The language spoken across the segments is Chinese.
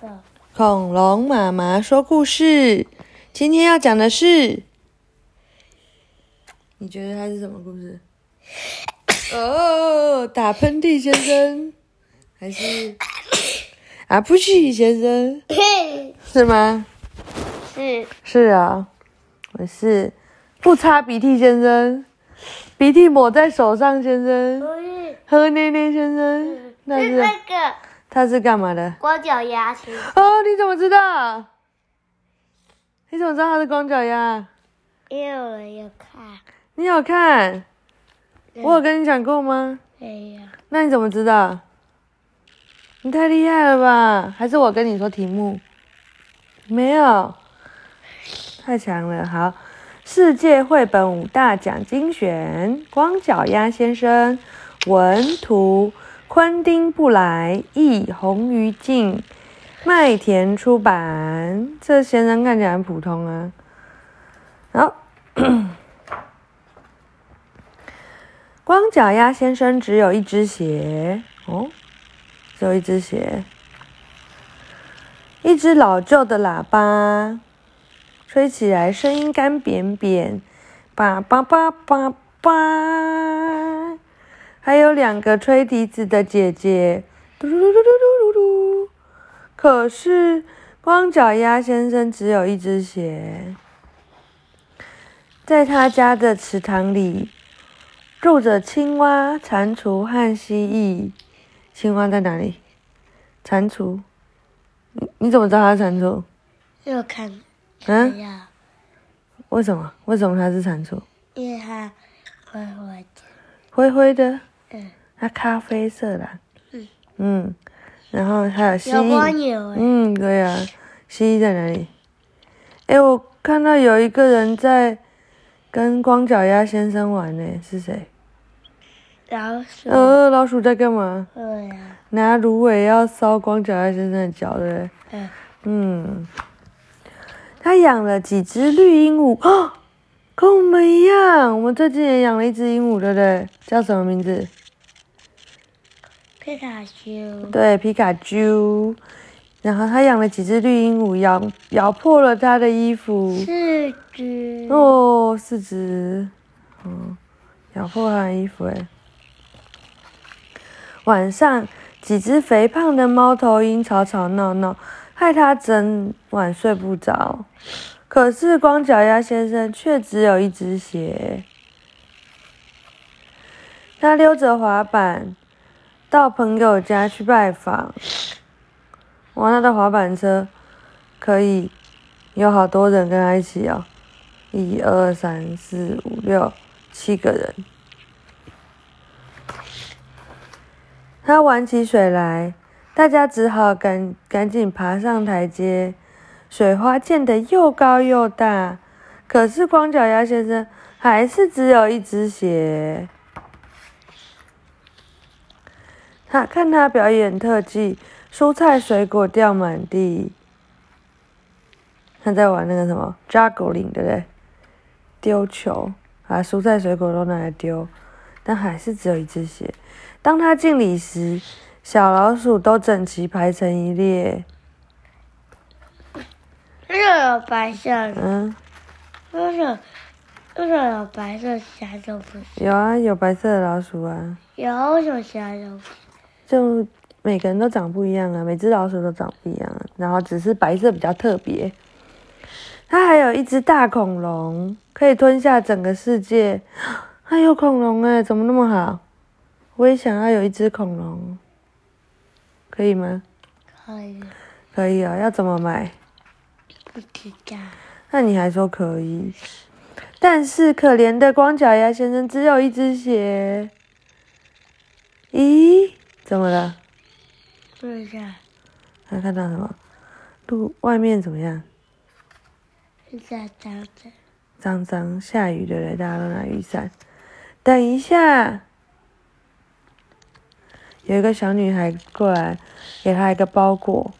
个恐龙妈妈说故事，今天要讲的是，你觉得它是什么故事？哦，打喷嚏先生，还是？啊不去先生？是吗？是。是啊，我是。不擦鼻涕先生，鼻涕抹在手上先生，喝奶奶先生，那是他是干嘛的？光脚丫先生，哦，你怎么知道？你怎么知道它是光脚丫？因为我有看，你有看？我有跟你讲过吗？没有，那你怎么知道？你太厉害了吧？还是我跟你说题目？没有，太强了。好，世界绘本五大奖精选，光脚丫先生，文图昆丁布莱，译洪于静，麦田出版。这先生看起来很普通啊。好。光脚丫先生只有一只鞋哦，只有一只鞋，一只老旧的喇叭，吹起来声音干扁扁，叭叭叭叭叭，有两个吹笛子的姐姐，嘟嘟嘟嘟嘟嘟嘟。可是光脚丫先生只有一只鞋，在他家的池塘里。住着青蛙、蟾蜍和蜥蜴。青蛙在哪里？蟾蜍？你你怎么知道它是蟾蜍？有看，嗯，为什么？为什么它是蟾蜍？因为它灰灰的，灰灰的，嗯，它咖啡色的。嗯嗯，然后还有蜥蜴。嗯，对呀、蜥蜴在哪里？哎，我看到有一个人在跟光脚丫先生玩呢，是谁？老鼠，呃，老鼠在干嘛？对呀，拿芦苇要烧光脚丫先生的脚，对不对？嗯，嗯，他养了几只绿鹦鹉啊，跟我们一样。我们最近也养了一只鹦鹉，对不对？叫什么名字？皮卡丘，对，皮卡丘。然后他养了几只绿鹦鹉，咬咬破了他的衣服。四只，哦，四只，嗯，咬破他的衣服哎。晚上，几只肥胖的猫头鹰吵吵闹闹，害他整晚睡不着。可是光脚丫先生却只有一只鞋。他溜着滑板到朋友家去拜访。哇，他的滑板车可以有好多人跟他一起哦。一二三四五六七个人。他玩起水来，大家只好赶赶紧爬上台阶。水花溅得又高又大，可是光脚丫先生还是只有一只鞋。他看他表演特技，蔬菜水果掉满地。他在玩那个什么 juggling，对不对？丢球，把蔬菜水果都拿来丢，但还是只有一只鞋。当他敬礼时，小老鼠都整齐排成一列。为什么有白色的？嗯，为什么为什么有白色，其他都不是？有啊，有白色的老鼠啊，有为什么其他都不是？就每个人都长不一样啊，每只老鼠都长不一样、啊，然后只是白色比较特别。它还有一只大恐龙，可以吞下整个世界。还有恐龙哎，怎么那么好？我也想要有一只恐龙，可以吗？可以，可以啊、要怎么买？不知道。那你还说可以？但是可怜的光脚丫先生只有一只鞋。咦，怎么了？不知道，还看到什么？路外面怎么样？是在张着。脏脏，下雨对不对？大家都拿雨伞。等一下，有一个小女孩过来，给她一个包裹。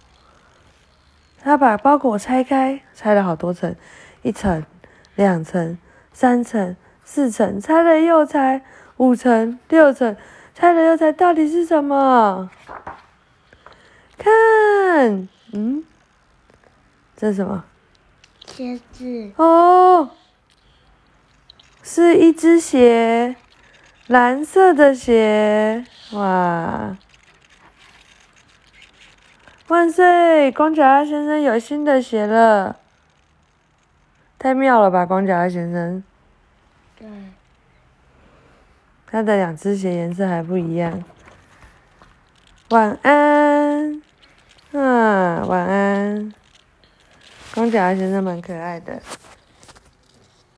她把包裹拆开，拆了好多层，一层、两层、三层、四层，拆了又拆，五层、六层，拆了又猜，到底是什么？看，嗯，这是什么？鞋子，哦，是一只鞋，蓝色的鞋，哇！万岁！光脚丫先生有新的鞋了，太妙了吧！光脚丫先生，对，他的两只鞋颜色还不一样。晚安，啊，晚安。光脚丫先生蛮可爱的。